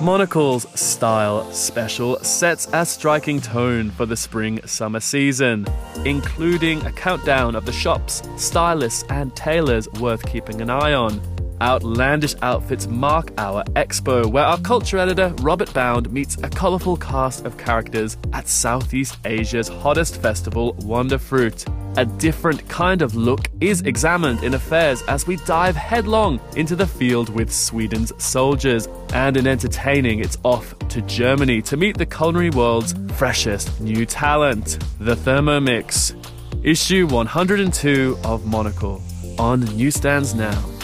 Monocle's Style Special sets a striking tone for the spring summer season, including a countdown of the shops, stylists, and tailors worth keeping an eye on. Outlandish outfits mark our expo, where our culture editor Robert Bound meets a colourful cast of characters at Southeast Asia's hottest festival, Wonderfruit. A different kind of look is examined in affairs as we dive headlong into the field with Sweden's soldiers. And in entertaining, it's off to Germany to meet the culinary world's freshest new talent, the Thermomix. Issue 102 of Monocle on newsstands now.